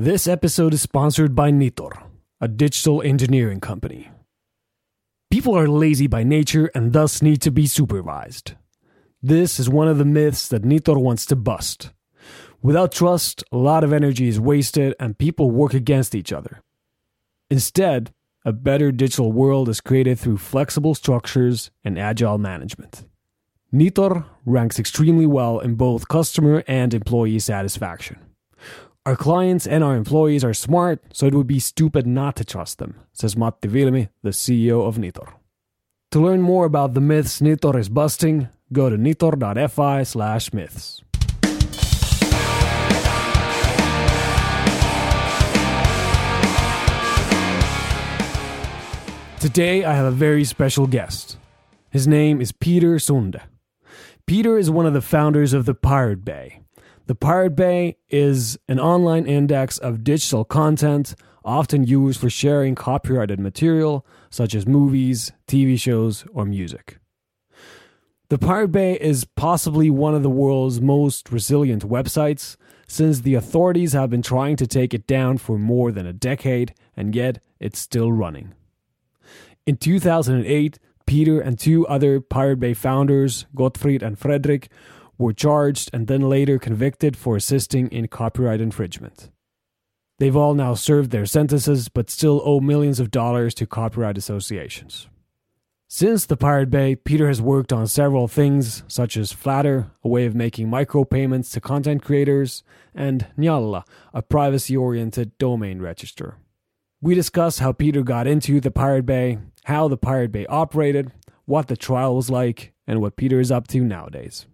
This episode is sponsored by Nitor, a digital engineering company. People are lazy by nature and thus need to be supervised. This is one of the myths that Nitor wants to bust. Without trust, a lot of energy is wasted and people work against each other. Instead, a better digital world is created through flexible structures and agile management. Nitor ranks extremely well in both customer and employee satisfaction. Our clients and our employees are smart, so it would be stupid not to trust them, says Matti Vilmi, the CEO of Nitor. To learn more about the myths Nitor is busting, go to nitor.fi slash myths. Today, I have a very special guest. His name is Peter Sunde. Peter is one of the founders of the Pirate Bay. The Pirate Bay is an online index of digital content often used for sharing copyrighted material such as movies, TV shows, or music. The Pirate Bay is possibly one of the world's most resilient websites since the authorities have been trying to take it down for more than a decade and yet it's still running. In 2008, Peter and two other Pirate Bay founders, Gottfrid and Fredrik, were charged and then later convicted for assisting in copyright infringement. They've all now served their sentences but still owe millions of dollars to copyright associations. Since the Pirate Bay, Peter has worked on several things such as Flattr, a way of making micropayments to content creators, and Njalla, a privacy oriented domain register. We discuss how Peter got into the Pirate Bay, how the Pirate Bay operated, what the trial was like, and what Peter is up to nowadays.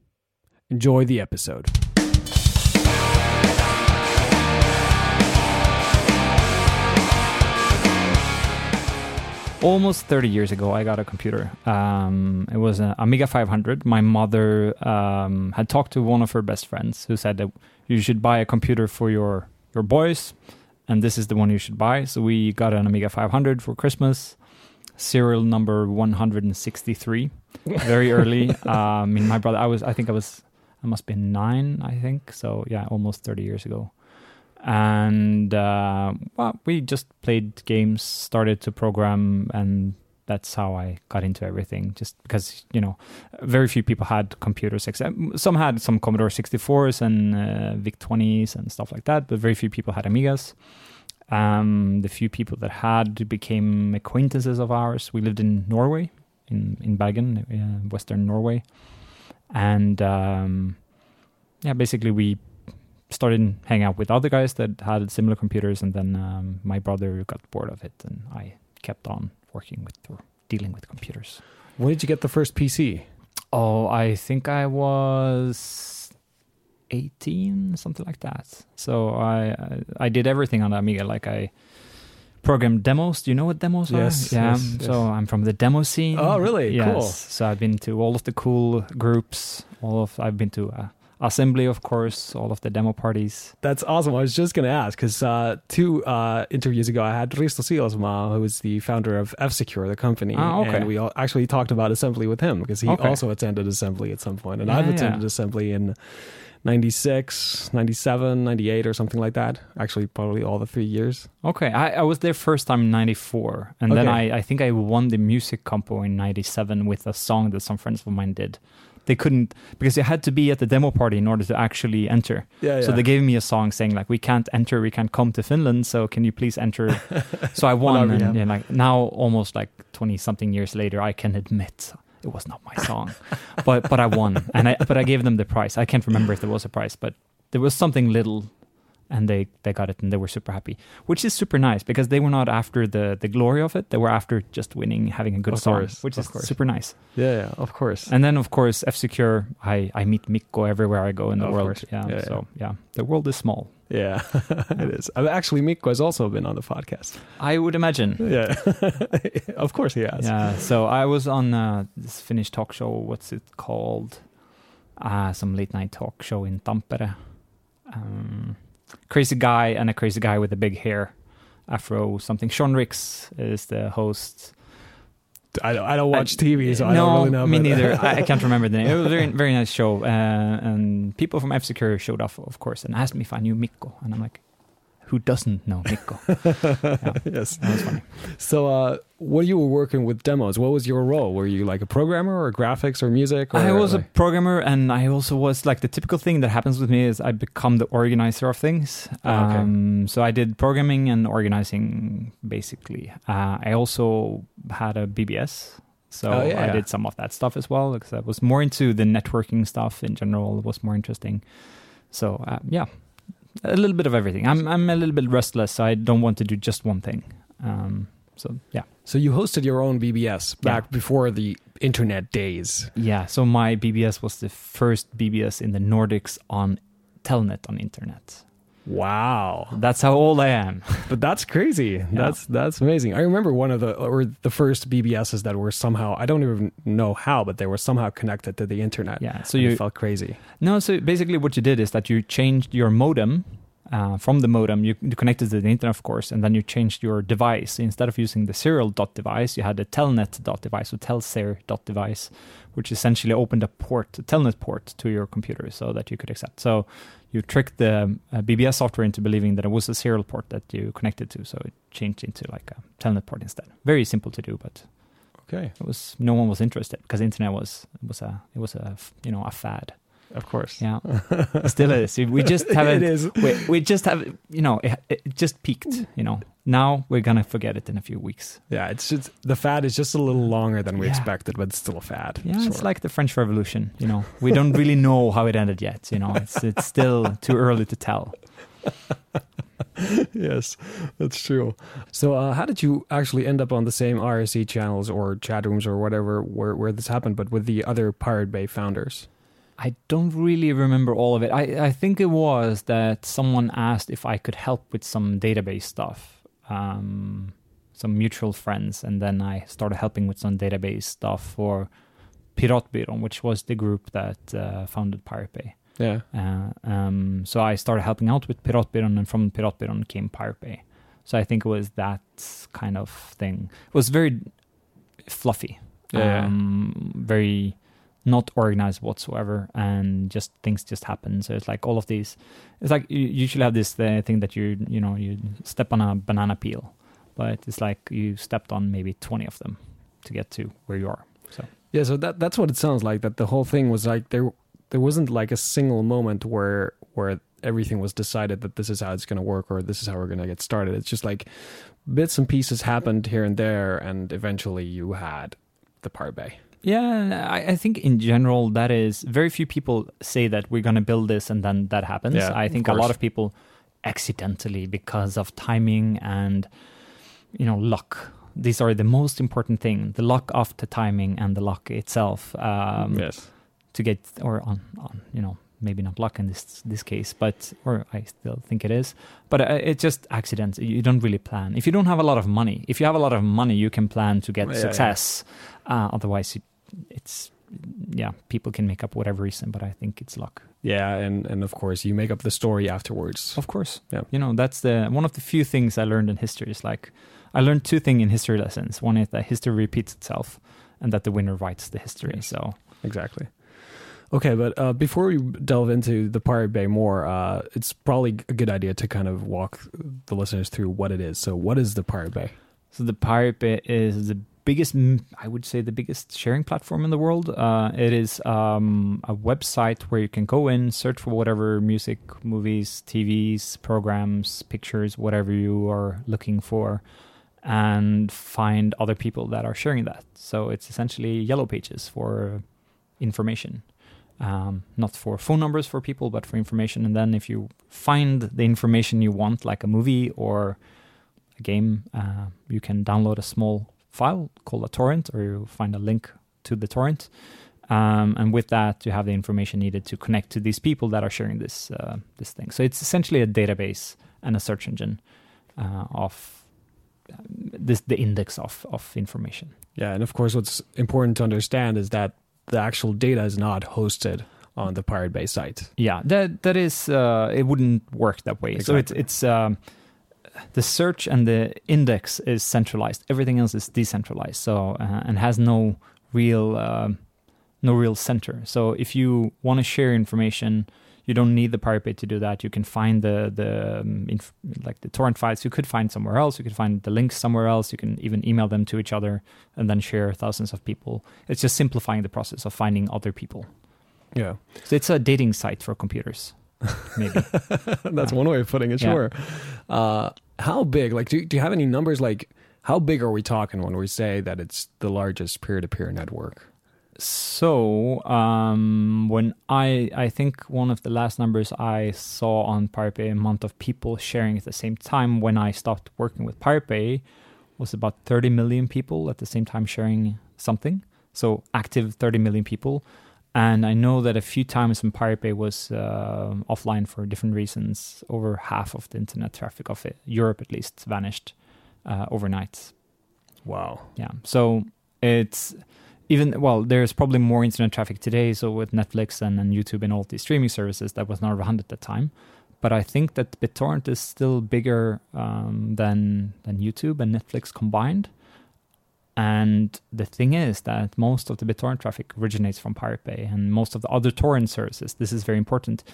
Enjoy the episode. almost 30 years ago i got a computer. Um, it was an amiga 500 my mother um, had talked to one of her best friends who said that you should buy a computer for your your boys and this is the one you should buy. So we got an amiga 500 for christmas serial number 163 very early. Um, i mean my brother i was i think i was i must be nine i think so yeah almost 30 years ago and uh, well, we just played games, started to program, and that's how I got into everything. Just because you know, very few people had computers. Except some had some Commodore 64s and uh, VIC 20s and stuff like that, but very few people had Amigas. Um, the few people that had became acquaintances of ours. We lived in Norway, in in Bergen, uh, Western Norway, and um, yeah, basically we started hanging out with other guys that had similar computers, and then um, my brother got bored of it, and I kept on working with or dealing with computers. When did you get the first PC? Oh, I think I was 18, something like that. So I I did everything on the Amiga. Like I programmed demos. Do you know what demos yes, are? Yeah. Yes, so yes. I'm from the demo scene. Oh, really? Yes. Cool. So I've been to all of the cool groups. All of I've been to. Uh, assembly of course all of the demo parties That's awesome. I was just going to ask because uh, two uh, interviews ago, I had Risto Siilasmaa, who is the founder of F Secure, the company, Ah, okay. and we all actually talked about assembly with him because he Okay. also attended assembly at some point, and Yeah, I've yeah. attended assembly in 96, 97, 98, or something like that. Actually, probably all the three years. okay I, I was there first time in 94 and then I, I think i won the music compo in 97 with a song that some friends of mine did they couldn't because you had to be at the demo party in order to actually enter Yeah, yeah. so they gave me a song saying like we can't enter we can't come to finland so can you please enter so i won and yeah, like now almost like 20 something years later i can admit it was not my song but but i won. And i but i gave them the prize. I can't remember if there was a prize but there was something little and they they got it and they were super happy which is super nice because they were not after the the glory of it. They were after just winning having a good Of song course, which is course. super nice. Yeah, yeah, of course. and then of course f secure i i meet mikko everywhere i go in the Of world. yeah, Yeah, so yeah. The world is small yeah, it is. Uh, Actually, Mikko has also been on the podcast. i would imagine Yeah, of course he has. yeah so i was on uh, this finnish talk show what's it called uh some late night talk show in tampere um crazy guy and a crazy guy with a big hair afro something sean ricks is the host I don't, I don't watch I- TV, so I no, don't really know. me neither. I, I can't remember the name. It was a very, very nice show, uh, and people from F Secure showed up, of course, and asked me if I knew Mikko, and I'm like, who doesn't know Mikko? yes. That was funny. So, uh, when you were working with demos, what was your role? Were you like a programmer or graphics or music? Or I was a programmer, and I also was like the typical thing that happens with me is I become the organizer of things. Ah, okay. Um, so I did programming and organizing basically. Uh, I also had a BBS, so Oh, yeah. I did some of that stuff as well because I was more into the networking stuff in general. It was more interesting. So uh, yeah, a little bit of everything. I'm I'm a little bit restless, so I don't want to do just one thing. Um, so yeah. so you hosted your own BBS back before the internet days. Yeah, so my BBS was the first BBS in the Nordics on Telnet on internet. Wow. That's how old I am. But that's crazy. That's that's amazing. I remember one of the or the first BBSs that were somehow I don't even know how, but they were somehow connected to the internet. Yeah, so you felt crazy. no, so basically what you did is that you changed your modem uh, from the modem. You, you connected to the internet, of course, and then you changed your device. Instead of using the serial dot device, you had a telnet dot device or telser dot device, which essentially opened a port, a telnet port to your computer, so that you could accept. So you tricked the uh, BBS software into believing that it was a serial port that you connected to, so it changed into like a telnet port instead. Very simple to do, but Okay. it was no one was interested because internet was it was a it was a you know a fad. Of course. Yeah, it still is. We just haven't. it is. We, we just have you know it, it just peaked. You know now we're gonna forget it in a few weeks. Yeah, it's just the fad is just a little longer than we Yeah. expected, but it's still a fad. Yeah, it's like the French Revolution. You know we don't really know how it ended yet. You know it's it's still too early to tell. yes, that's true. So, uh, how did you actually end up on the same IRC channels or chat rooms or whatever where, where this happened, but with the other Pirate Bay founders? I don't really remember all of it. I, I think it was that someone asked if I could help with some database stuff, um, some mutual friends, and then I started helping with some database stuff for Piratbyrån, which was the group that uh, founded Pirate Bay. Yeah. Uh, um, so I started helping out with Piratbyrån, and from Piratbyrån came Pirate Bay. So I think it was that kind of thing. It was very fluffy, Yeah. um, very not organized whatsoever, and just things just happen. So it's like all of these. It's like you usually have this uh, thing that you you know you step on a banana peel, but it's like you stepped on maybe twenty of them to get to where you are. So Yeah, so that that's what it sounds like. That the whole thing was like there there wasn't like a single moment where where everything was decided that this is how it's going to work or this is how we're going to get started. It's just like bits and pieces happened here and there, and eventually you had the Pirate Bay. Yeah, I, I think in general that is very few people say that we're going to build this and then that happens. Yeah, I think a lot of people accidentally because of timing and you know luck. These are the most important thing: the luck of the timing and the luck itself. Um, yes. to get or on, on you know maybe not luck in this this case but or i still think it is but uh, it's just accidents you don't really plan if you don't have a lot of money if you have a lot of money you can plan to get Yeah, yeah. Uh, otherwise it, it's yeah people can make up whatever reason but i think it's luck Yeah, and and of course you make up the story afterwards. of course Yeah. you know that's the one of the few things i learned in history is like i learned two things in history lessons one is that history repeats itself and that the winner writes the history Yes. so Exactly. Okay, but uh, before we delve into the Pirate Bay more, uh, it's probably a good idea to kind of walk the listeners through what it is. So, what is the Pirate Bay? So the Pirate Bay is the biggest, I would say, the biggest sharing platform in the world. Uh, it is um, a website where you can go in, search for whatever music, movies, TVs, programs, pictures, whatever you are looking for, and find other people that are sharing that. So it's essentially yellow pages for information. Um, not for phone numbers for people, but for information. And then if you find the information you want, like a movie or a game, uh, you can download a small file called a torrent, or you find a link to the torrent. Um, and with that, you have the information needed to connect to these people that are sharing this uh, this thing. So it's essentially a database and a search engine uh, of um, this the index of of information. Yeah, and of course, what's important to understand is that the actual data is not hosted on the Pirate Bay site. Yeah, that that is uh, it wouldn't work that way. So it's it's um, the search and the index is centralized. Everything else is decentralized. So uh, and has no real um, no real center. So if you want to share information, You don't need the Pirate Bay to do that. You can find the the um, inf- like the torrent files. You could find somewhere else. You could find the links somewhere else. You can even email them to each other and then share thousands of people. It's just simplifying the process of finding other people. Yeah. So it's a dating site for computers. Maybe That's Yeah. one way of putting it, Yeah. sure. Uh, how big, like, do, do you have any numbers? Like, how big are we talking when we say that it's the largest peer to peer network? So um, when I I think one of the last numbers I saw on Bay amount of people sharing at the same time when I stopped working with Bay was about 30 million people at the same time sharing something. So active 30 million people. And I know that a few times when Pirate Bay was uh, offline for different reasons, over half of the internet traffic of it, Europe at least vanished uh, overnight. Wow. Yeah. So it's even well, there's probably more internet traffic today. So with Netflix and, and YouTube and all these streaming services, that was not around at the time. But I think that BitTorrent is still bigger um, than than YouTube and Netflix combined. And the thing is that most of the BitTorrent traffic originates from Pirate Bay, and most of the other torrent services. This is very important.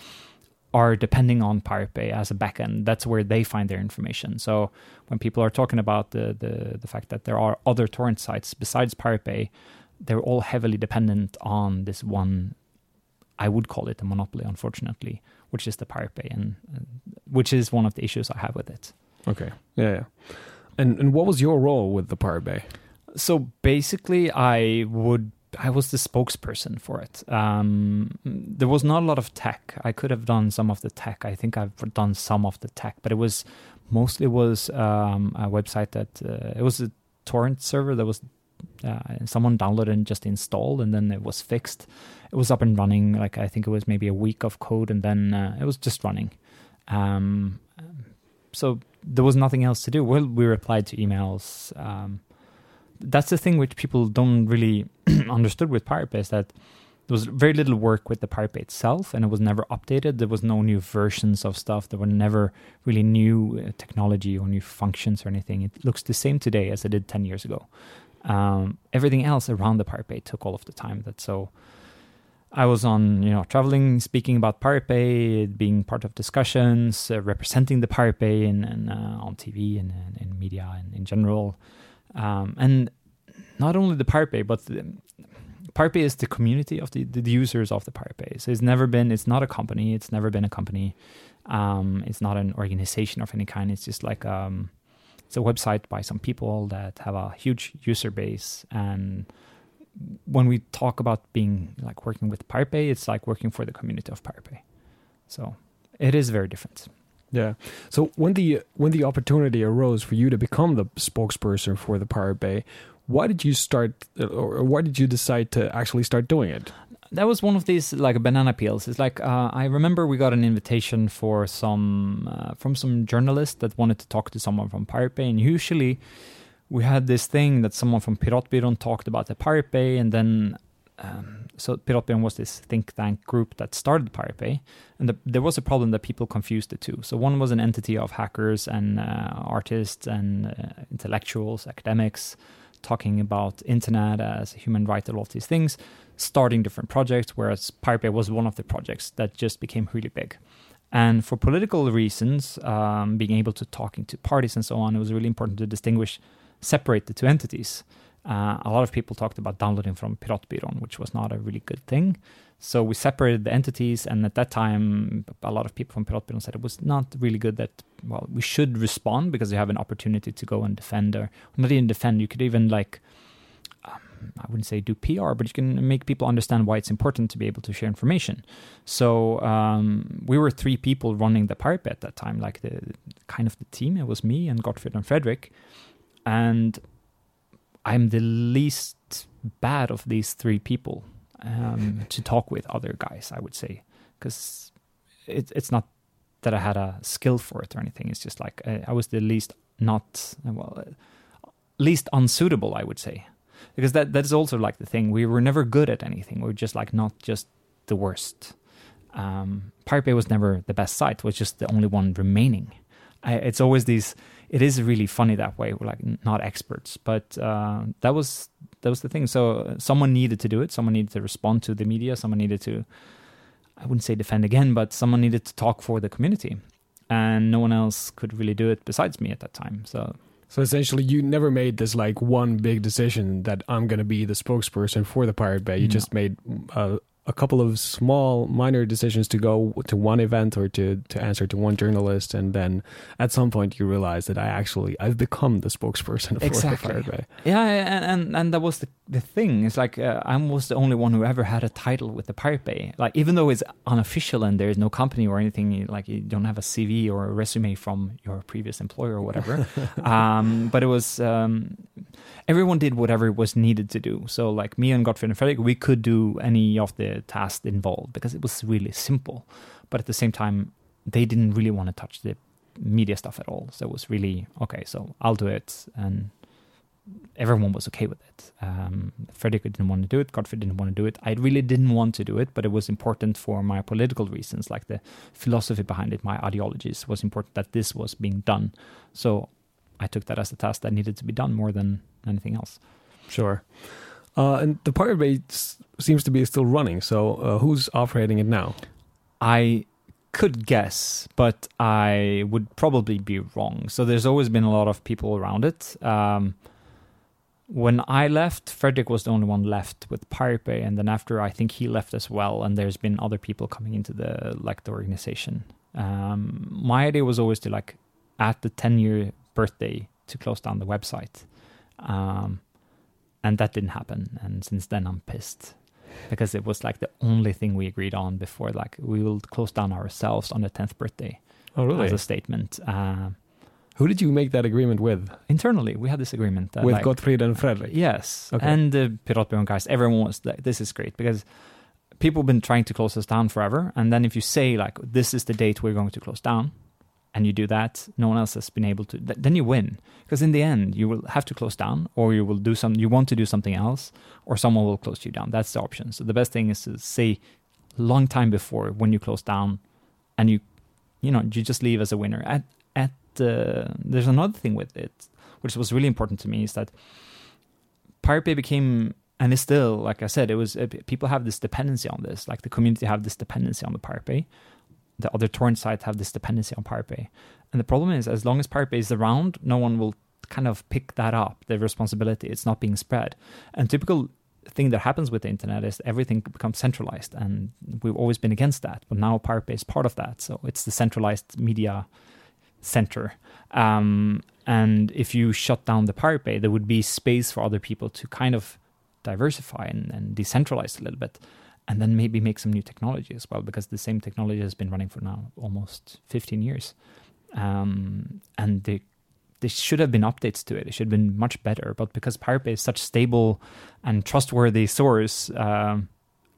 Are depending on Pirate Bay as a backend. That's where they find their information. So when people are talking about the, the the fact that there are other torrent sites besides Pirate Bay, they're all heavily dependent on this one. I would call it a monopoly, unfortunately, which is the Pirate Bay, and which is one of the issues I have with it. Okay. Yeah, yeah. And and what was your role with the Pirate Bay? So basically, I would I was the spokesperson for it. Um, there was not a lot of tech. I could have done some of the tech. I think I've done some of the tech, but it was mostly was um, a website that uh, it was a torrent server that was uh, someone downloaded and just installed, and then it was fixed. It was up and running. Like I think it was maybe a week of code, and then uh, it was just running. Um, so there was nothing else to do. Well, we replied to emails. Um, that's the thing which people don't really understood with Pirate Bay is that there was very little work with the Pirate Bay itself, and it was never updated. There was no new versions of stuff. There were never really new uh, technology or new functions or anything. It looks the same today as it did ten years ago. Um, everything else around the Pirate Bay took all of the time. That so. I was on, you know, traveling, speaking about Pirate Bay, being part of discussions, uh, representing the Pirate Bay in, uh, on TV and in media and in general. Um, and not only the Pirate Bay, but the, Pirate Bay is the community of the, the users of the Pirate Bay. So it's never been, it's not a company, it's never been a company. Um, it's not an organization of any kind. It's just like, um, it's a website by some people that have a huge user base. And when we talk about being like working with Pirate Bay, it's like working for the community of Pirate Bay. So it is very different. Yeah. So when the when the opportunity arose for you to become the spokesperson for the Pirate Bay, why did you start, or why did you decide to actually start doing it? that was one of these like banana peels. It's like uh, I remember we got an invitation for some uh, from some journalist that wanted to talk to someone from Pirate Bay, and usually we had this thing that someone from Piratbyrån talked about the Pirate Bay, and then um, so Piratbyrån was this think tank group that started Bay, and the, there was a problem that people confused the two. So one was an entity of hackers and uh, artists and uh, intellectuals, academics, talking about internet as a human right and all of these things starting different projects, whereas Bay was one of the projects that just became really big. And for political reasons, um, being able to talking to parties and so on, it was really important to distinguish, separate the two entities. Uh, a lot of people talked about downloading from Piratbyrån, which was not a really good thing. So we separated the entities, and at that time, a lot of people from Piratbyrån said it was not really good that, well, we should respond because you have an opportunity to go and defend, or not even defend, you could even like I wouldn't say do PR, but you can make people understand why it's important to be able to share information. So um, we were three people running the Pirate Bay at that time, like the kind of the team. It was me and Gottfrid and Fredrik, and I'm the least bad of these three people um, to talk with other guys. I would say because it, it's not that I had a skill for it or anything. It's just like I, I was the least not well, least unsuitable. I would say because that that's also like the thing we were never good at anything we were just like not just the worst um pirate bay was never the best site it was just the only one remaining I, it's always these it is really funny that way we're like not experts but uh that was that was the thing so someone needed to do it someone needed to respond to the media someone needed to I wouldn't say defend again, but someone needed to talk for the community, and no one else could really do it besides me at that time. So So essentially, you never made this like one big decision that I'm going to be the spokesperson for the Pirate Bay. You No. just made uh, a couple of small, minor decisions to go to one event or to to answer to one journalist, and then at some point you realize that I actually I've become the spokesperson for Exactly. the Pirate Bay. Yeah, and and, and that was the the thing. It's like uh, I was the only one who ever had a title with the Pirate Bay. Like even though it's unofficial and there is no company or anything, like you don't have a CV or a resume from your previous employer or whatever. um, but it was um, everyone did whatever was needed to do. So like me and Gottfrid and Fredrik, we could do any of the tasks involved because it was really simple. But at the same time, they didn't really want to touch the media stuff at all. So it was really okay. So I'll do it and everyone was okay with it. Um, Fredrik didn't want to do it. Gottfrid didn't want to do it. I really didn't want to do it, but it was important for my political reasons, like the philosophy behind it, my ideologies was important that this was being done. So I took that as a task that needed to be done more than anything else. Sure. Uh, and the Pirate Bay seems to be still running. So uh, who's operating it now? I could guess, but I would probably be wrong. So there's always been a lot of people around it. Um, when I left, Fredrik was the only one left with Pirate Bay, and then after I think he left as well. And there's been other people coming into the like the organization. Um, my idea was always to like at the 10 year birthday to close down the website, um, and that didn't happen. And since then, I'm pissed because it was like the only thing we agreed on before like we will close down ourselves on the 10th birthday Oh, really? as a statement uh, Who did you make that agreement with? internally we had this agreement that with like, Gottfrid and Fredrik? yes Okay. and the Piratbyrån guys everyone was like this is great because people have been trying to close us down forever and then if you say like this is the date we're going to close down and you do that no one else has been able to th- then you win. Because in the end you will have to close down or you will do some you want to do something else or someone will close you down. That's the option. So the best thing is to say long time before when you close down and you you know you just leave as a winner. At at uh, there's another thing with it which was really important to me is that pirate bay became and it's still like i said it was uh, people have this dependency on this like the community have this dependency on the pirate bay the other torrent sites have this dependency on bay and the problem is as long as bay is around no one will kind of pick that up the responsibility. It's not being spread. And typical thing that happens with the internet is everything becomes centralized and we've always been against that. But now bay is part of that. So it's the centralized media center. Um, and if you shut down the bay there would be space for other people to kind of diversify and, and decentralize a little bit and then maybe make some new technology as well because the same technology has been running for now almost 15 years um, and they there should have been updates to it. It should have been much better. But because Pirate Bay is such stable and trustworthy source um,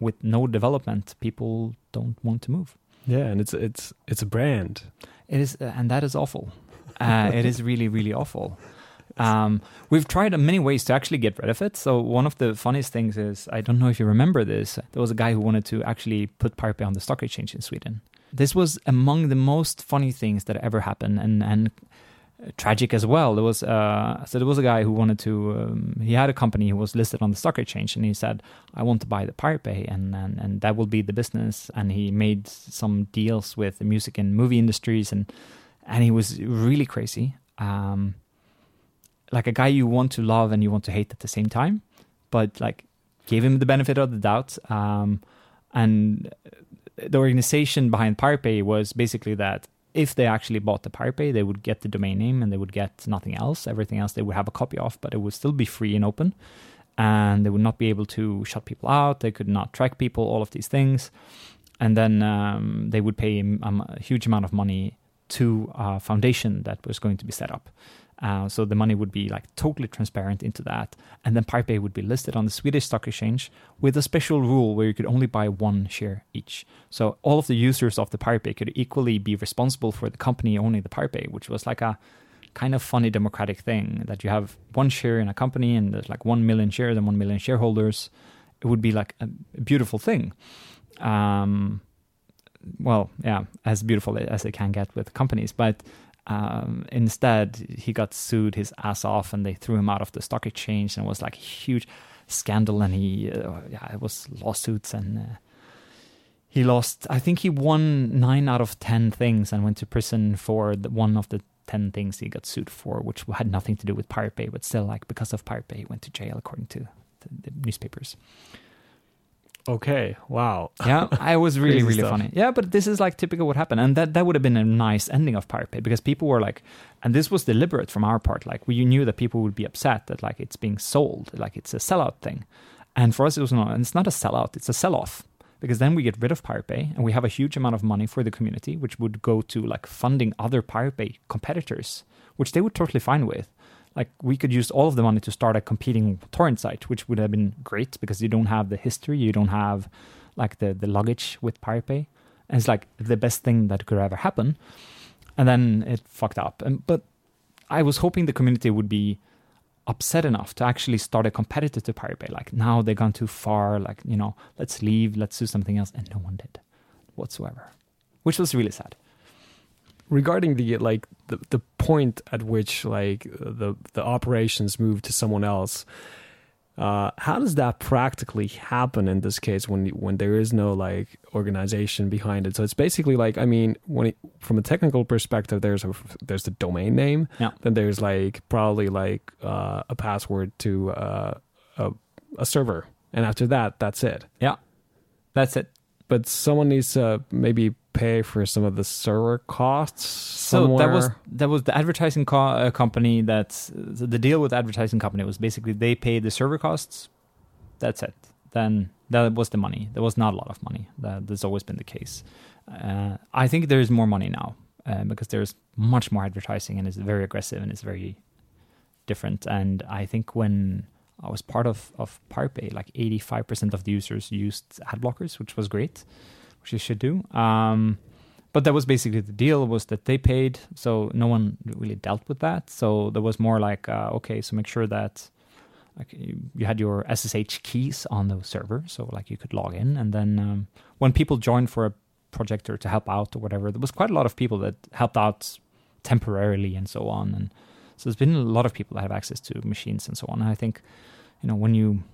with no development, people don't want to move. Yeah, and it's it's it's a brand. It is, uh, and that is awful. Uh, it is really, really awful. Um, we've tried many ways to actually get rid of it. So one of the funniest things is I don't know if you remember this. There was a guy who wanted to actually put Pirate Bay on the stock exchange in Sweden. This was among the most funny things that ever happened, and and tragic as well. There was uh, so there was a guy who wanted to. Um, he had a company who was listed on the stock exchange, and he said, "I want to buy the Pirate Bay, and and, and that will be the business." And he made some deals with the music and movie industries, and and he was really crazy. Um, like a guy you want to love and you want to hate at the same time, but like gave him the benefit of the doubt. Um, and the organization behind Bay was basically that if they actually bought the Bay, they would get the domain name and they would get nothing else. Everything else they would have a copy of, but it would still be free and open. And they would not be able to shut people out. They could not track people, all of these things. And then um, they would pay um, a huge amount of money to a foundation that was going to be set up. Uh, so the money would be like totally transparent into that, and then Pirate would be listed on the Swedish stock exchange with a special rule where you could only buy one share each. So all of the users of the Pirate could equally be responsible for the company owning the Pirate which was like a kind of funny democratic thing that you have one share in a company and there's like one million shares and one million shareholders. It would be like a beautiful thing. Um, well, yeah, as beautiful as it can get with companies, but um, instead, he got sued his ass off, and they threw him out of the stock exchange, and it was like a huge scandal. And he, uh, yeah, it was lawsuits, and uh, he lost. I think he won nine out of ten things and went to prison for the, one of the ten things he got sued for, which had nothing to do with Pirate Bay, but still, like because of Pirate Bay, he went to jail according to the, the newspapers. Okay. Wow. Yeah, I was really really stuff. funny. Yeah, but this is like typical what happened, and that that would have been a nice ending of Pirate because people were like, and this was deliberate from our part. Like we knew that people would be upset that like it's being sold, like it's a sellout thing, and for us it was not. And it's not a sellout; it's a sell off because then we get rid of Pirate Bay and we have a huge amount of money for the community, which would go to like funding other Pirate Bay competitors, which they would totally fine with. Like we could use all of the money to start a competing torrent site, which would have been great because you don't have the history, you don't have like the the luggage with Pirate Bay, and it's like the best thing that could ever happen. And then it fucked up. And but I was hoping the community would be upset enough to actually start a competitor to Pirate Bay. Like now they've gone too far. Like you know, let's leave, let's do something else, and no one did whatsoever, which was really sad. Regarding the like the, the point at which like the the operations move to someone else uh, how does that practically happen in this case when when there is no like organization behind it? So it's basically like i mean when it, from a technical perspective there's a there's the domain name. Yeah. then there's like probably like uh, a password to uh, a, a server. And after that that's it. Yeah, That's it. but someone needs to maybe pay for some of the server costs So that was that was the advertising co- uh, company. That's the deal with the advertising company was basically they pay the server costs. That's it. Then that was the money. There was not a lot of money. That, that's always been the case. Uh, I think there is more money now uh, because there's much more advertising and it's very aggressive and it's very different. And I think when I was part of of Pirate Bay, like 85% of the users used ad blockers, which was great, which you should do. Um, but that was basically the deal was that they paid so no one really dealt with that. So there was more like uh, okay so make sure that like you, you had your ssh keys on the server so like you could log in. And then um, when people joined for a project or to help out or whatever there was quite a lot of people that helped out temporarily and so on. And so there's been a lot of people that have access to machines and so on. And i think you know when you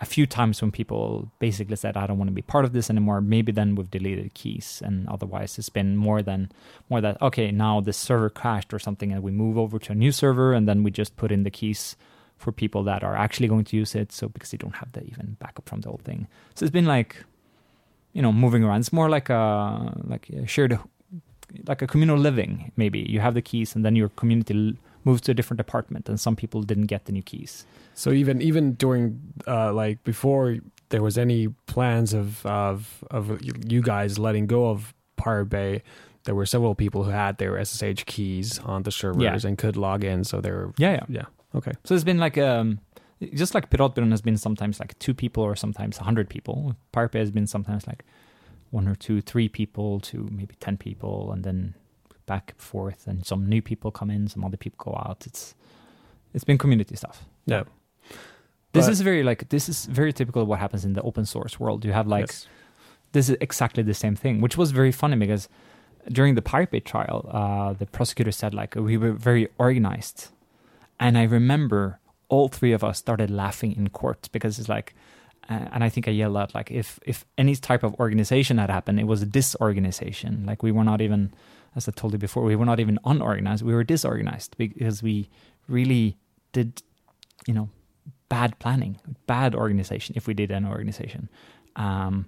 a few times when people basically said I don't want to be part of this anymore, maybe then we've deleted keys, and otherwise it's been more than more that okay now this server crashed or something, and we move over to a new server, and then we just put in the keys for people that are actually going to use it. So because they don't have the even backup from the old thing, so it's been like you know moving around. It's more like a like a shared like a communal living. Maybe you have the keys, and then your community moves to a different apartment, and some people didn't get the new keys. So even even during uh, like before there was any plans of of of you guys letting go of Pirate Bay, there were several people who had their SSH keys on the servers Yeah. and could log in. So they're Yeah, yeah. yeah okay. So it's been like um, just like Piratbyrån has been sometimes like two people or sometimes a hundred people. Pirate Bay has been sometimes like one or two, three people to maybe ten people, and then back and forth, and some new people come in, some other people go out. It's it's been community stuff. Yeah. This But- is very like this is very typical of what happens in the open source world. You have like Yes. this is exactly the same thing, which was very funny because during the Pirate Bay trial, uh, the prosecutor said like we were very organized, and I remember all three of us started laughing in court because it's like, and I think I yelled out like if if any type of organization had happened, it was a disorganization. Like we were not even, as I told you before, we were not even unorganized. We were disorganized because we really did, you know, bad planning, bad organization. If we did an organization. Um,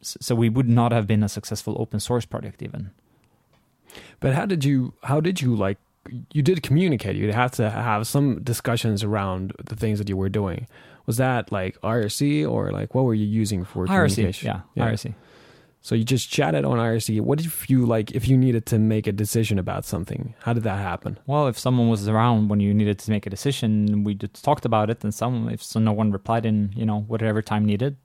so we would not have been a successful open source project even But how did you how did you like you did communicate? You had to have some discussions around the things that you were doing. Was that like IRC or like what were you using for IRC communication? yeah, Yeah. IRC So you just chatted on IRC. What if you like if you needed to make a decision about something? How did that happen? well if someone was around when you needed to make a decision we just talked about it and some if so no one replied in you know whatever time needed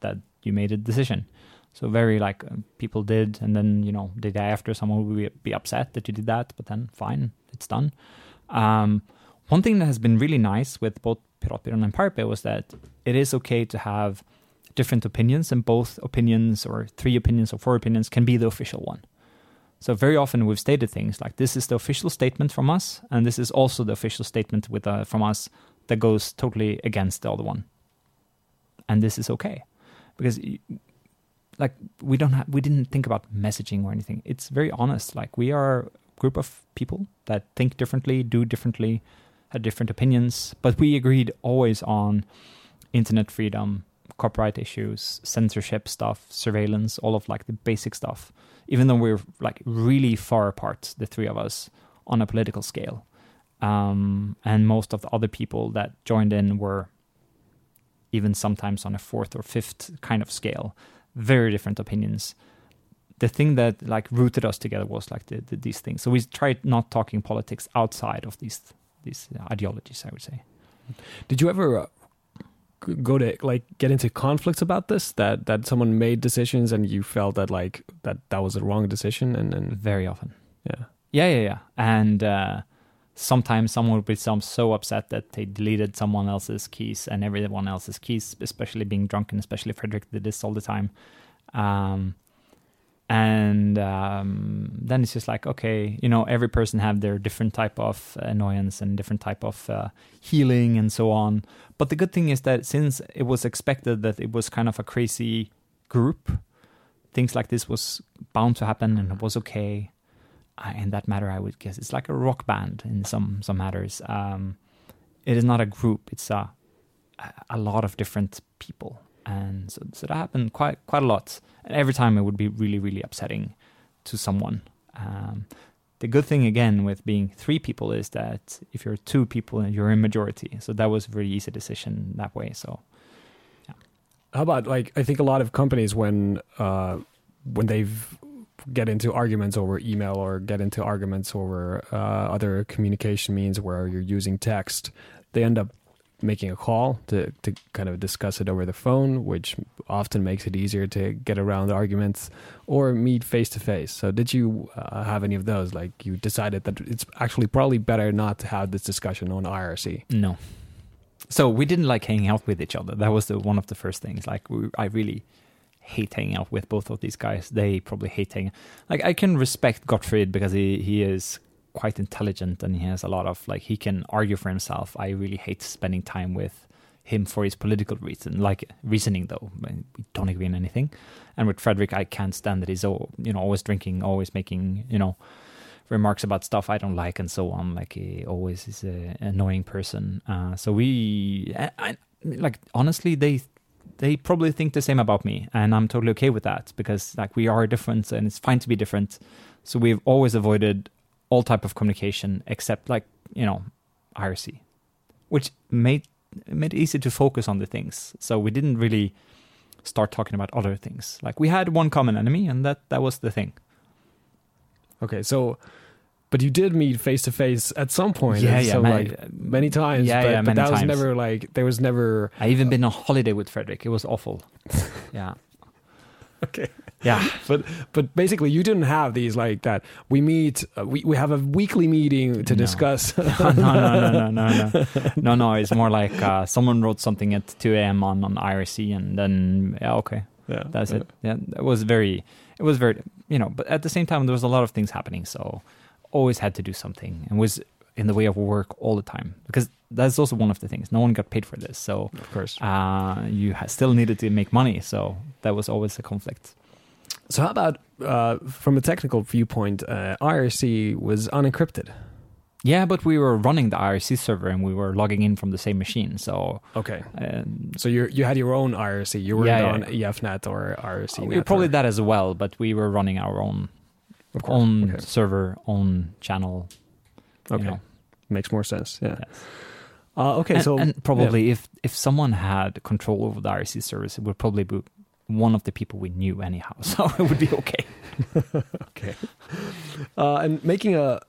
that you made a decision so very like uh, people did and then you know the day after someone would be, upset that you did that but then fine it's done um, one thing that has been really nice with both Piratbyrån and Bay was that it is okay to have different opinions and both opinions or three opinions or four opinions can be the official one so very often we've stated things like this is the official statement from us, and this is also the official statement with uh, from us that goes totally against the other one. And this is okay, because like we don't have we didn't think about messaging or anything. It's very honest. Like we are a group of people that think differently, do differently, have different opinions, but we agreed always on internet freedom, copyright issues, censorship stuff, surveillance, all of like the basic stuff. Even though we're like really far apart, the three of us, on a political scale. Um, and most of the other people that joined in were even sometimes on a fourth or fifth kind of scale, very different opinions. The thing that like rooted us together was like the, the, these things. So we tried not talking politics outside of these these ideologies. I would say. Did you ever uh, go to like get into conflicts about this? That that someone made decisions and you felt that like that that was a wrong decision, and and very often. Yeah. Yeah, yeah, yeah. And uh, sometimes someone would become so upset that they deleted someone else's keys and everyone else's keys, especially being drunk, and especially Fredrik did this all the time. Um, and um, then it's just like okay you know every person have their different type of annoyance and different type of uh, healing and so on. But the good thing is that since it was expected that it was kind of a crazy group things like this was bound to happen and it was okay. Uh, in that matter i would guess it's like a rock band in some some matters. Um, it is not a group. It's a a lot of different people and so, so that happened quite quite a lot. And every time it would be really really upsetting to someone. Um, the good thing again with being three people is that if you're two people, and you're in majority. So that was a very easy decision that way. So, yeah. How about like I think a lot of companies when uh, when they've get into arguments over email or get into arguments over uh, other communication means where you're using text, they end up making a call to, to kind of discuss it over the phone, which often makes it easier to get around arguments, or meet face to face. So, did you uh, have any of those? Like, you decided that it's actually probably better not to have this discussion on IRC? No. So, we didn't like hanging out with each other. That was the, one of the first things. Like, we, I really hate hanging out with both of these guys. They probably hate hanging. Like, I can respect Gottfrid because he, he is quite intelligent and he has a lot of like he can argue for himself. I really hate spending time with him for his political reason, like reasoning though. We don't agree on anything. And with Fredrik, I can't stand that he's all, you know always drinking, always making you know remarks about stuff I don't like and so on. Like he always is an annoying person. Uh, so we, I, I, like honestly, they they probably think the same about me, and I'm totally okay with that because like we are different and it's fine to be different. So we've always avoided all type of communication except like you know IRC, which made made it easy to focus on the things. So we didn't really start talking about other things. Like we had one common enemy, and that that was the thing. Okay, so but you did meet face to face at some point. Yeah, yeah, so many, like many times. Yeah, but, yeah, but that was never like there was never. I even been on holiday with Fredrik. It was awful. yeah. Okay. Yeah. but but basically you didn't have these like that. We meet. Uh, we we have a weekly meeting to No. discuss. no, no, no, no, no, no, no, no. It's more like uh, someone wrote something at 2 a.m. on on IRC, and then yeah, okay, yeah, that's yeah. it. Yeah, it was very, it was very, you know. But at the same time, there was a lot of things happening, so always had to do something, and was in the way of work all the time because that's also one of the things. No one got paid for this, so Of course. uh, you ha- still needed to make money. So that was always a conflict. So how about uh, from a technical viewpoint? Uh, IRC was unencrypted. Yeah, but we were running the IRC server and we were logging in from the same machine. So Okay. um, So you you had your own IRC. You weren't Yeah, yeah, on EFNet or IRC. we probably or- that as well, but we were running our own own Okay. server, own channel. you Okay. know. Makes more sense. Yeah. Yes. Uh, okay. and, so and probably if if someone had control over the IRC service, it would probably be one of the people we knew anyhow, so it would be okay. okay. Uh, and making a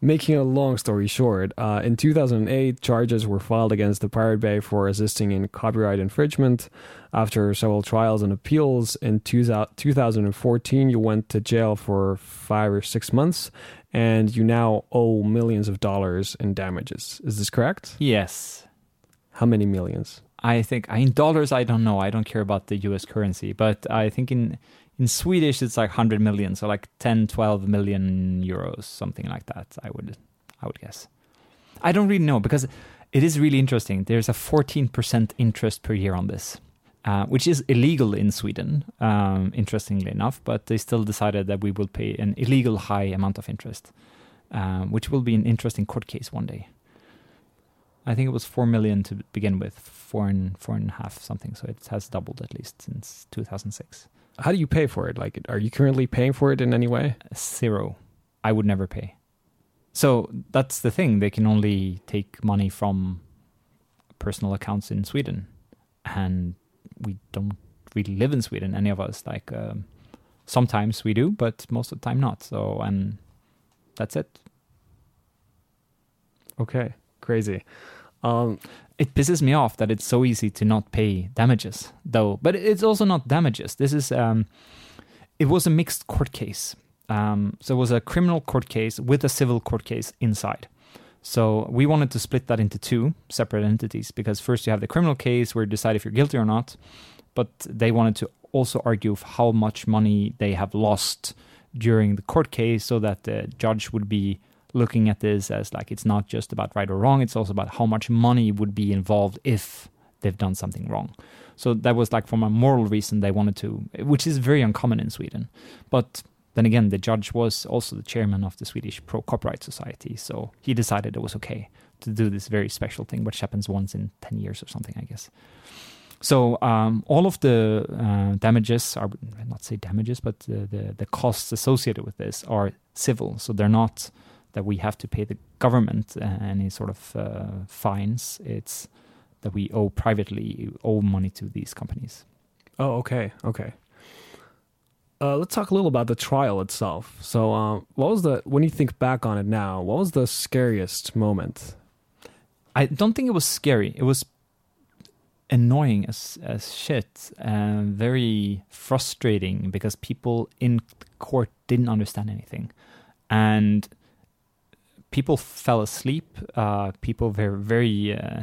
making a long story short, uh, in 2008, charges were filed against the Pirate Bay for assisting in copyright infringement. After several trials and appeals, in 2000 2014, you went to jail for five or six months, and you now owe millions of dollars in damages. Is this correct? Yes. How many millions? I think in dollars I don't know. I don't care about the US currency, but I think in in Swedish it's like 100 million, so like 10 12 million euros, something like that. I would I would guess. I don't really know because it is really interesting. There's a 14% interest per year on this. uh, which is illegal in Sweden, um, interestingly enough. But they still decided that we will pay an illegal high amount of interest, um, which will be an interesting court case one day. I think it was four million to begin with, four and four and a half something. So it has doubled at least since 2006. How do you pay for it? Like, are you currently paying for it in any way? Zero. I would never pay. So that's the thing. They can only take money from personal accounts in Sweden, and we don't really live in Sweden. Any of us, like um, sometimes we do, but most of the time not. So and that's it. Okay, crazy. Um, it pisses me off that it's so easy to not pay damages, though. But it's also not damages. This is um, it was a mixed court case. Um, so it was a criminal court case with a civil court case inside. So we wanted to split that into two separate entities because first you have the criminal case where you decide if you're guilty or not, but they wanted to also argue how much money they have lost during the court case so that the judge would be looking at this as like it's not just about right or wrong, it's also about how much money would be involved if they've done something wrong. So that was like from a moral reason they wanted to, which is very uncommon in Sweden. But then again, the judge was also the chairman of the Swedish Pro Copyright Society, so he decided it was okay to do this very special thing, which happens once in 10 years or something, I guess. So um, all of the uh, damages are not say damages, but the, the, the costs associated with this are civil. So they're not that we have to pay the government uh, any sort of uh, fines. It's that we owe privately owe money to these companies. Oh, okay, okay. Uh, let's talk a little about the trial itself. So, uh, what was the when you think back on it now? What was the scariest moment? I don't think it was scary. It was annoying as as shit and very frustrating because people in court didn't understand anything, and people fell asleep. Uh, people were very. Uh,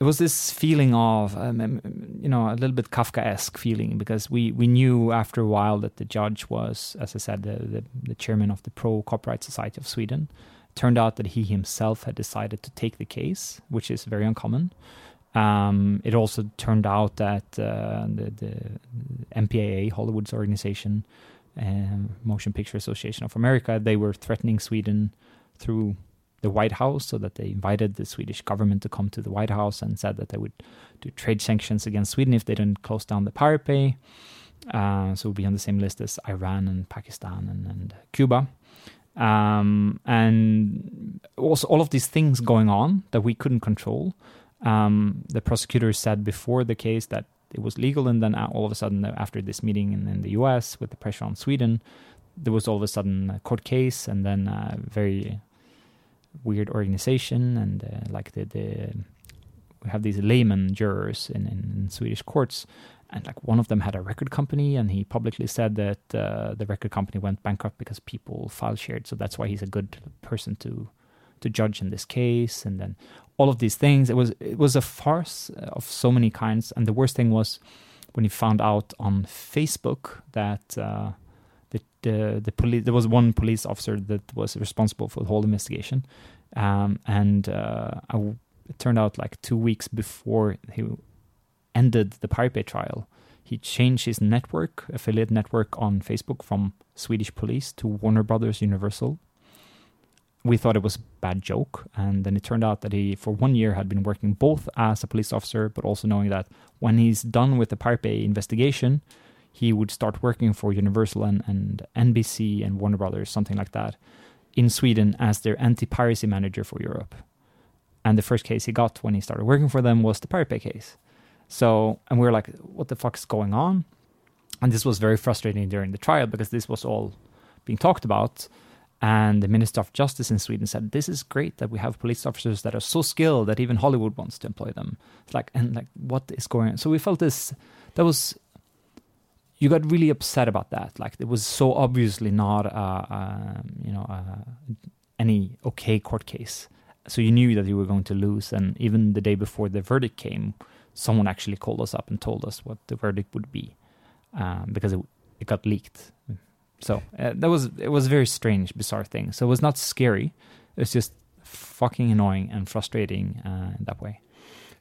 it was this feeling of, um, you know, a little bit Kafkaesque feeling because we, we knew after a while that the judge was, as I said, the, the, the chairman of the Pro Copyright Society of Sweden. It turned out that he himself had decided to take the case, which is very uncommon. Um, it also turned out that uh, the, the MPAA, Hollywood's organization, Motion Picture Association of America, they were threatening Sweden through the White House, so that they invited the Swedish government to come to the White House and said that they would do trade sanctions against Sweden if they didn't close down the Pirate Bay. Uh, so we'll be on the same list as Iran and Pakistan and, and Cuba. Um, and also all of these things going on that we couldn't control. Um, the prosecutor said before the case that it was legal, and then all of a sudden, after this meeting in, in the U.S. with the pressure on Sweden, there was all of a sudden a court case, and then a very weird organization, and uh, like the the we have these layman jurors in, in, in, Swedish courts, and like one of them had a record company, and he publicly said that uh, the record company went bankrupt because people file shared, so that's why he's a good person to to judge in this case, and then all of these things. It was it was a farce of so many kinds, and the worst thing was when he found out on Facebook that uh, the the, the police there was one police officer that was responsible for the whole investigation, um, and uh, it turned out like two weeks before he ended the Pirate trial, he changed his network affiliate network on Facebook from Swedish police to Warner Brothers Universal we thought it was a bad joke. And then it turned out that he, for one year, had been working both as a police officer, but also knowing that when he's done with the Pirate Bay investigation, he would start working for Universal and, and NBC and Warner Brothers, something like that, in Sweden as their anti piracy manager for Europe. And the first case he got when he started working for them was the Pirate Bay case. So, and we were like, what the fuck is going on? And this was very frustrating during the trial because this was all being talked about and the Minister of Justice in Sweden said, "This is great that we have police officers that are so skilled that even Hollywood wants to employ them." It's like, and like, what is going on? So we felt this. That was. You got really upset about that. Like it was so obviously not, uh, uh, you know, uh, any okay court case. So you knew that you were going to lose. And even the day before the verdict came, someone actually called us up and told us what the verdict would be, um, because it, it got leaked so uh, that was it was a very strange, bizarre thing. So it was not scary. It's just fucking annoying and frustrating uh, in that way.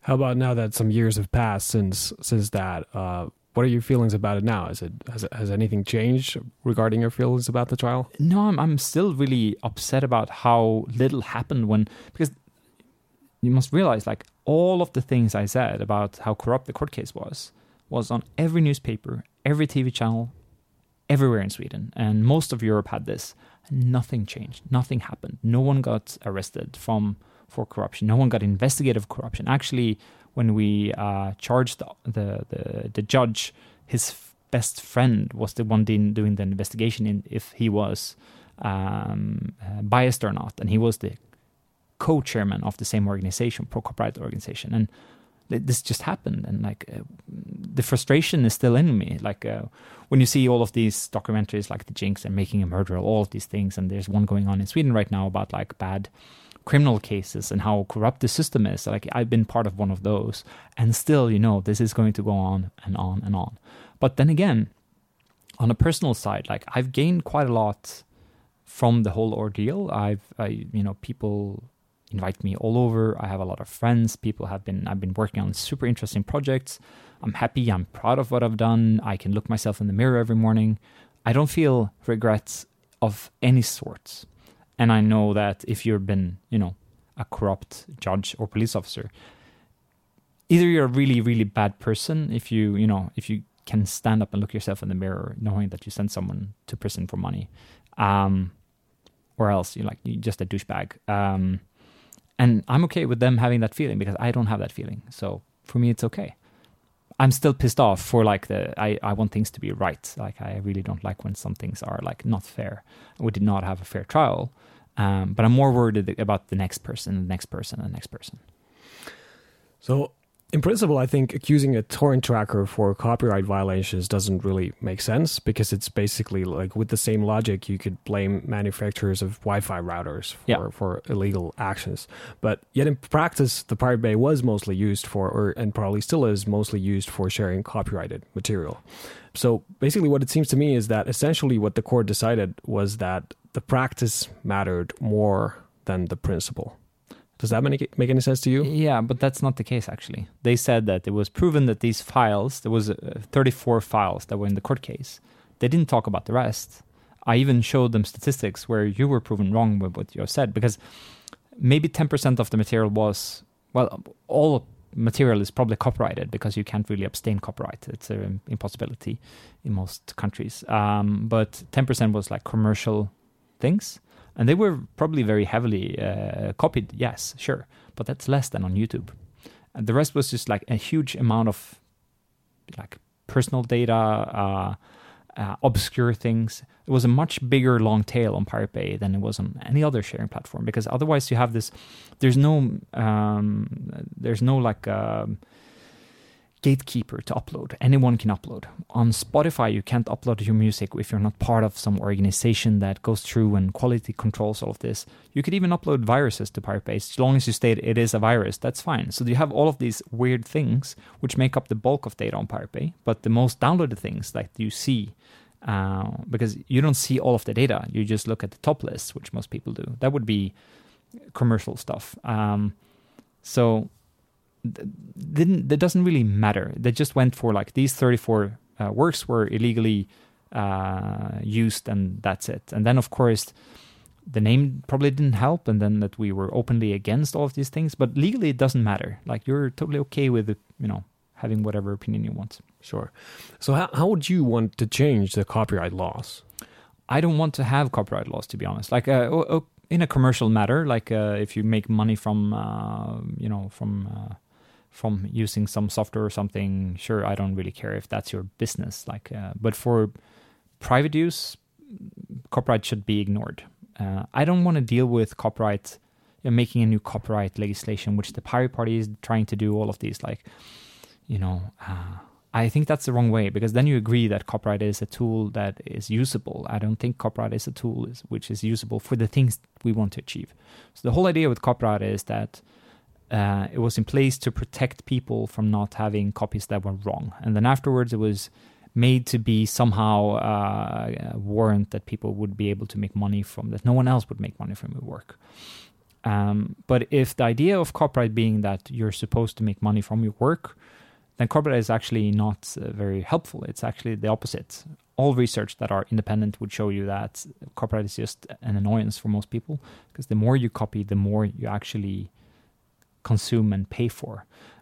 How about now that some years have passed since since that? Uh, what are your feelings about it now? Is it has, it, has anything changed regarding your feelings about the trial? No, I'm I'm still really upset about how little happened when because you must realize like all of the things I said about how corrupt the court case was was on every newspaper, every TV channel, everywhere in Sweden, and most of Europe had this. Nothing changed. Nothing happened. No one got arrested from for corruption. No one got investigative corruption. Actually, when we uh, charged the, the, the the judge, his best friend was the one doing the investigation in if he was um, uh, biased or not, and he was the co-chairman of the same organization, pro-corporate organization, and this just happened and like uh, the frustration is still in me. Like uh, when you see all of these documentaries like the jinx and making a murderer all of these things and there's one going on in sweden right now about like bad criminal cases and how corrupt the system is like i've been part of one of those and still you know this is going to go on and on and on. But then again on a personal side like i've gained quite a lot from the whole ordeal. I've I, you know people invite me all over. I have a lot of friends. People have been I've been working on super interesting projects. I'm happy. I'm proud of what I've done. I can look myself in the mirror every morning. I don't feel regrets of any sort. And I know that if you've been, you know, a corrupt judge or police officer, either you're a really, really bad person if you, you know, if you can stand up and look yourself in the mirror knowing that you sent someone to prison for money. Um, or else you're like you're just a douchebag. Um, and I'm okay with them having that feeling because I don't have that feeling. So for me, it's okay. I'm still pissed off for like the I, I want things to be right. Like I really don't like when some things are like not fair. We did not have a fair trial, um, but I'm more worried about the next person, the next person, the next person. So in principle, I think accusing a torrent tracker for copyright violations doesn't really make sense because it's basically like with the same logic, you could blame manufacturers of Wi-Fi routers for, yeah. for illegal actions. But yet in practice, the Pirate Bay was mostly used for, or and probably still is mostly used for sharing copyrighted material. So basically, what it seems to me is that essentially what the court decided was that the practice mattered more than the principle. Does that make, make any sense to you? Yeah, but that's not the case actually. They said that it was proven that these files, there was uh, 34 files that were in the court case. They didn't talk about the rest. I even showed them statistics where you were proven wrong with what you said because maybe 10% of the material was well, all material is probably copyrighted because you can't really abstain copyright. It's an impossibility in most countries. Um, but 10% was like commercial things and they were probably very heavily uh, copied. Yes, sure, but that's less than on YouTube. And the rest was just like a huge amount of like personal data, uh, uh, obscure things. It was a much bigger long tail on Pirate Bay than it was on any other sharing platform because otherwise you have this. There's no um, there's no like. Um, gatekeeper to upload. Anyone can upload. On Spotify, you can't upload your music if you're not part of some organization that goes through and quality controls all of this. You could even upload viruses to Pirate Bay. As long as you state it is a virus, that's fine. So you have all of these weird things which make up the bulk of data on Pirate Bay. But the most downloaded things that you see, uh, because you don't see all of the data, you just look at the top list, which most people do. That would be commercial stuff. Um, so didn't that doesn't really matter. They just went for like these 34 uh, works were illegally uh, used, and that's it. And then of course the name probably didn't help, and then that we were openly against all of these things. But legally, it doesn't matter. Like you're totally okay with it, you know having whatever opinion you want. Sure. So how how would you want to change the copyright laws? I don't want to have copyright laws, to be honest. Like, uh, in a commercial matter, like uh, if you make money from, uh, you know, from uh, from using some software or something, sure, I don't really care if that's your business. Like, uh, but for private use, copyright should be ignored. Uh, I don't want to deal with copyright, know, making a new copyright legislation, which the Pirate Party is trying to do. All of these, like, you know, uh, I think that's the wrong way because then you agree that copyright is a tool that is usable. I don't think copyright is a tool which is usable for the things we want to achieve. So the whole idea with copyright is that uh, it was in place to protect people from not having copies that were wrong. And then afterwards, it was made to be somehow uh, a warrant that people would be able to make money from, that no one else would make money from your work. Um, but if the idea of copyright being that you're supposed to make money from your work, then copyright is actually not uh, very helpful. It's actually the opposite. All research that are independent would show you that copyright is just an annoyance for most people because the more you copy, the more you actually consume and pay for.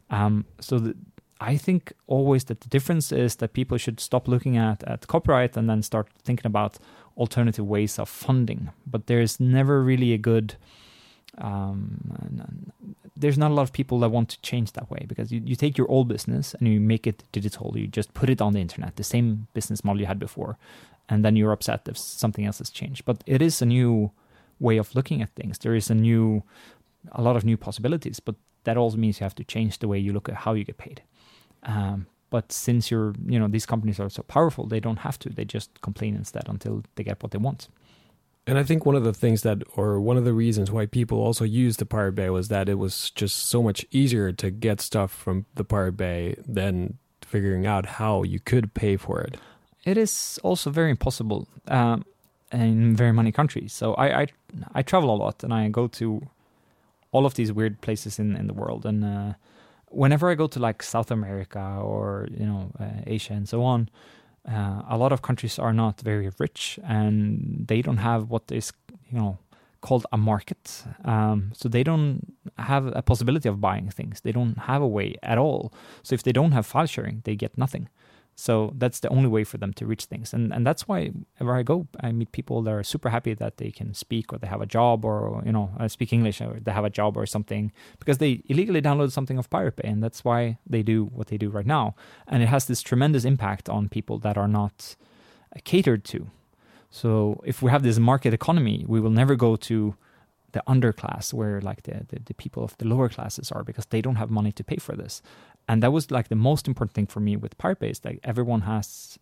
Um, so the, I think always that the difference is that people should stop looking at, at copyright and then start thinking about alternative ways of funding. But there's never really a good um, there's not a lot of people that want to change that way because you, you take your old business and you make it digital. You just put it on the internet, the same business model you had before, and then you're upset if something else has changed. But it is a new way of looking at things. There is a new, a lot of new possibilities, but that also means you have to change the way you look at how you get paid. Um, but since you're, you know, these companies are so powerful, they don't have to. They just complain instead until they get what they want. And I think one of the things that, or one of the reasons why people also used the Pirate Bay was that it was just so much easier to get stuff from the Pirate Bay than figuring out how you could pay for it. It is also very impossible um, in very many countries. So I, I, I travel a lot and I go to all of these weird places in in the world. And uh, whenever I go to like South America or you know uh, Asia and so on, uh, a lot of countries are not very rich and they don't have what is you know called a market. Um, so they don't have a possibility of buying things. They don't have a way at all. So if they don't have file sharing they get nothing so that's the only way for them to reach things. And and that's why wherever I go, I meet people that are super happy that they can speak or they have a job or, you know, uh, speak English or they have a job or something because they illegally download something of Pirate Bay. And that's why they do what they do right now. And it has this tremendous impact on people that are not uh, catered to. So if we have this market economy, we will never go to the underclass where like the, the, the, people of the lower classes are because they don't have money to pay for this. And that was like the most important thing for me with pirate bay is that everyone has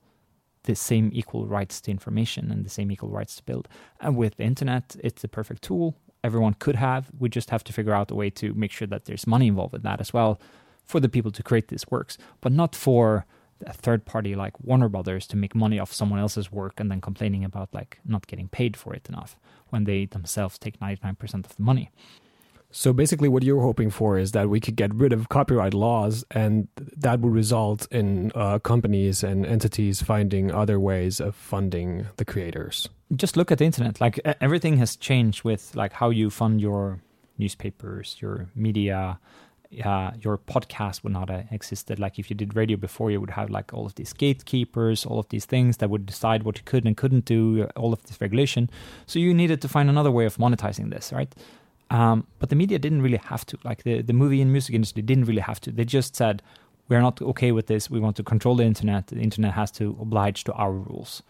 the same equal rights to information and the same equal rights to build. And with the internet it's the perfect tool. Everyone could have. We just have to figure out a way to make sure that there's money involved in that as well for the people to create these works but not for a third party like warner brothers to make money off someone else's work and then complaining about like not getting paid for it enough when they themselves take 99% of the money so basically, what you're hoping for is that we could get rid of copyright laws, and that would result in uh, companies and entities finding other ways of funding the creators. Just look at the internet; like everything has changed with like how you fund your newspapers, your media. Uh, your podcast would not have existed. Like if you did radio before, you would have like all of these gatekeepers, all of these things that would decide what you could and couldn't do, all of this regulation. So you needed to find another way of monetizing this, right? Um, but the media didn't really have to. Like the, the movie and music industry didn't really have to. They just said, we're not okay with this. We want to control the internet. The internet has to oblige to our rules.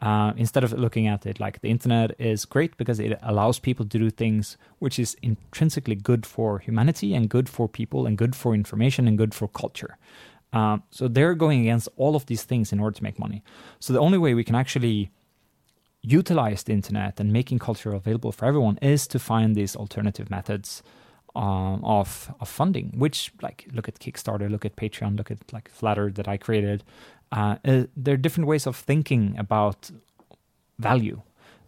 Uh, instead of looking at it like the internet is great because it allows people to do things which is intrinsically good for humanity and good for people and good for information and good for culture. Uh, so they're going against all of these things in order to make money. So the only way we can actually utilize the internet and making culture available for everyone is to find these alternative methods um, of of funding. Which, like, look at Kickstarter, look at Patreon, look at like Flattr that I created. Uh, uh, there are different ways of thinking about value,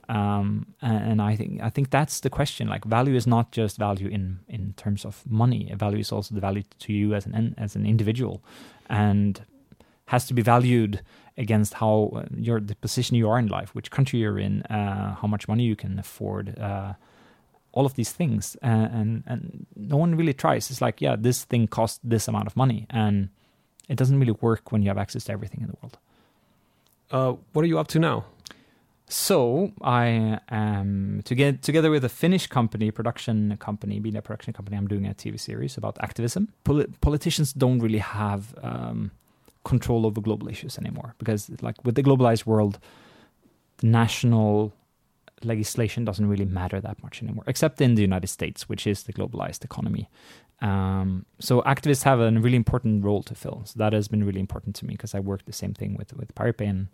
um, and, I think I think that's the question. Like, value is not just value in in terms of money. Value is also the value to you as an as an individual, and has to be valued against how uh, your the position you are in life, which country you're in, uh, how much money you can afford, uh, all of these things, and and no one really tries. It's like, yeah, this thing costs this amount of money, and it doesn't really work when you have access to everything in the world. Uh, what are you up to now? So I am to get together with a Finnish company, production company, media production company. I'm doing a TV series about activism. Poli- politicians don't really have um, control over global issues anymore because like with the globalized world the national legislation doesn't really matter that much anymore except in the united states which is the globalized economy um, so activists have a really important role to fill so that has been really important to me because i work the same thing with with pirate bay and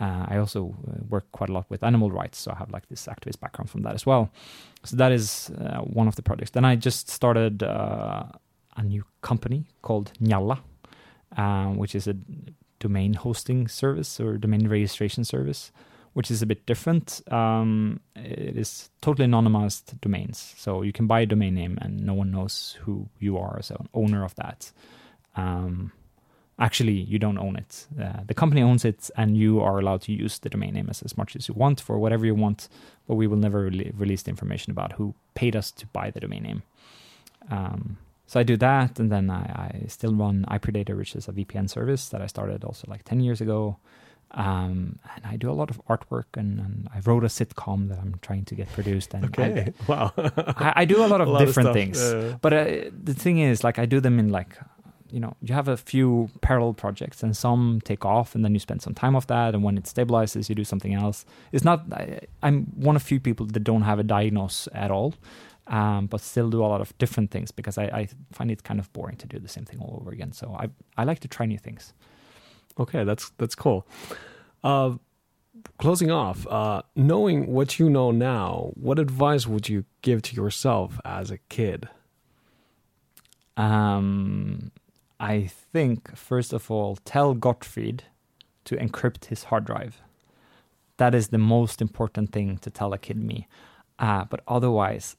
uh, I also uh, work quite a lot with animal rights, so I have like this activist background from that as well. So that is uh, one of the projects. Then I just started uh, a new company called Njalla, um, which is a domain hosting service or domain registration service, which is a bit different. Um, it is totally anonymized domains, so you can buy a domain name and no one knows who you are as an owner of that. Um, actually, you don't own it. Uh, the company owns it, and you are allowed to use the domain name as, as much as you want for whatever you want. But we will never really release the information about who paid us to buy the domain name. Um, so I do that, and then I, I still run iPredator, which is a VPN service that I started also like 10 years ago. Um, and I do a lot of artwork, and, and, I wrote a sitcom that I'm trying to get produced. And okay, I, wow! I, I, do a lot of a lot different of things, uh, but uh, the thing is, like, I do them in like, you know, you have a few parallel projects, and some take off, and then you spend some time off that, and when it stabilizes, you do something else. It's not. I, I'm one of few people that don't have a diagnose at all um, but still do a lot of different things because I, I, find it kind of boring to do the same thing all over again. So I I like to try new things. Okay, that's that's cool. Uh, closing off, uh, knowing what you know now, what advice would you give to yourself as a kid? Um, I think first of all, tell Gottfrid to encrypt his hard drive. That is the most important thing to tell a kid me. Uh, but otherwise,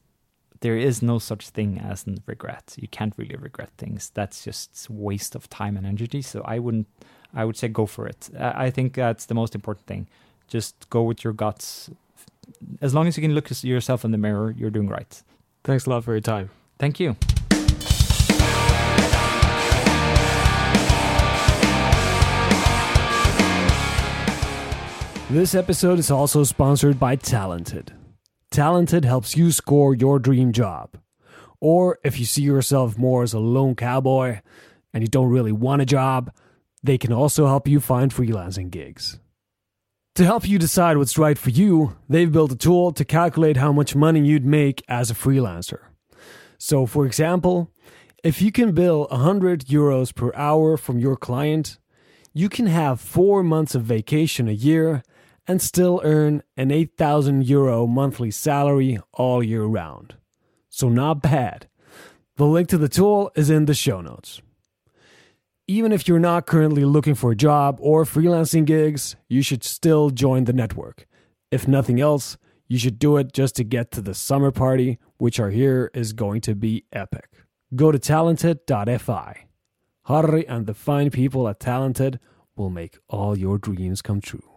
there is no such thing as regret. You can't really regret things. That's just waste of time and energy. So I wouldn't. I would say go for it. I think that's the most important thing. Just go with your guts. As long as you can look at yourself in the mirror, you're doing right. Thanks a lot for your time. Thank you. This episode is also sponsored by Talented. Talented helps you score your dream job. Or if you see yourself more as a lone cowboy and you don't really want a job, they can also help you find freelancing gigs. To help you decide what's right for you, they've built a tool to calculate how much money you'd make as a freelancer. So, for example, if you can bill 100 euros per hour from your client, you can have four months of vacation a year and still earn an 8,000 euro monthly salary all year round. So, not bad. The link to the tool is in the show notes. Even if you're not currently looking for a job or freelancing gigs, you should still join the network. If nothing else, you should do it just to get to the summer party, which are here is going to be epic. Go to talented.fi. Harry and the fine people at Talented will make all your dreams come true.